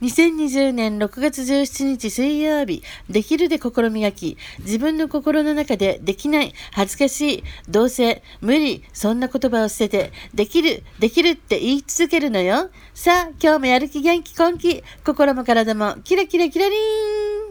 2020年6月17日水曜日、できるで心磨き、自分の心の中でできない、恥ずかしい、どうせ、無理、そんな言葉を捨てて、できる、できるって言い続けるのよ。さあ、今日もやる気元気根気、心も体もキラキラキラリーン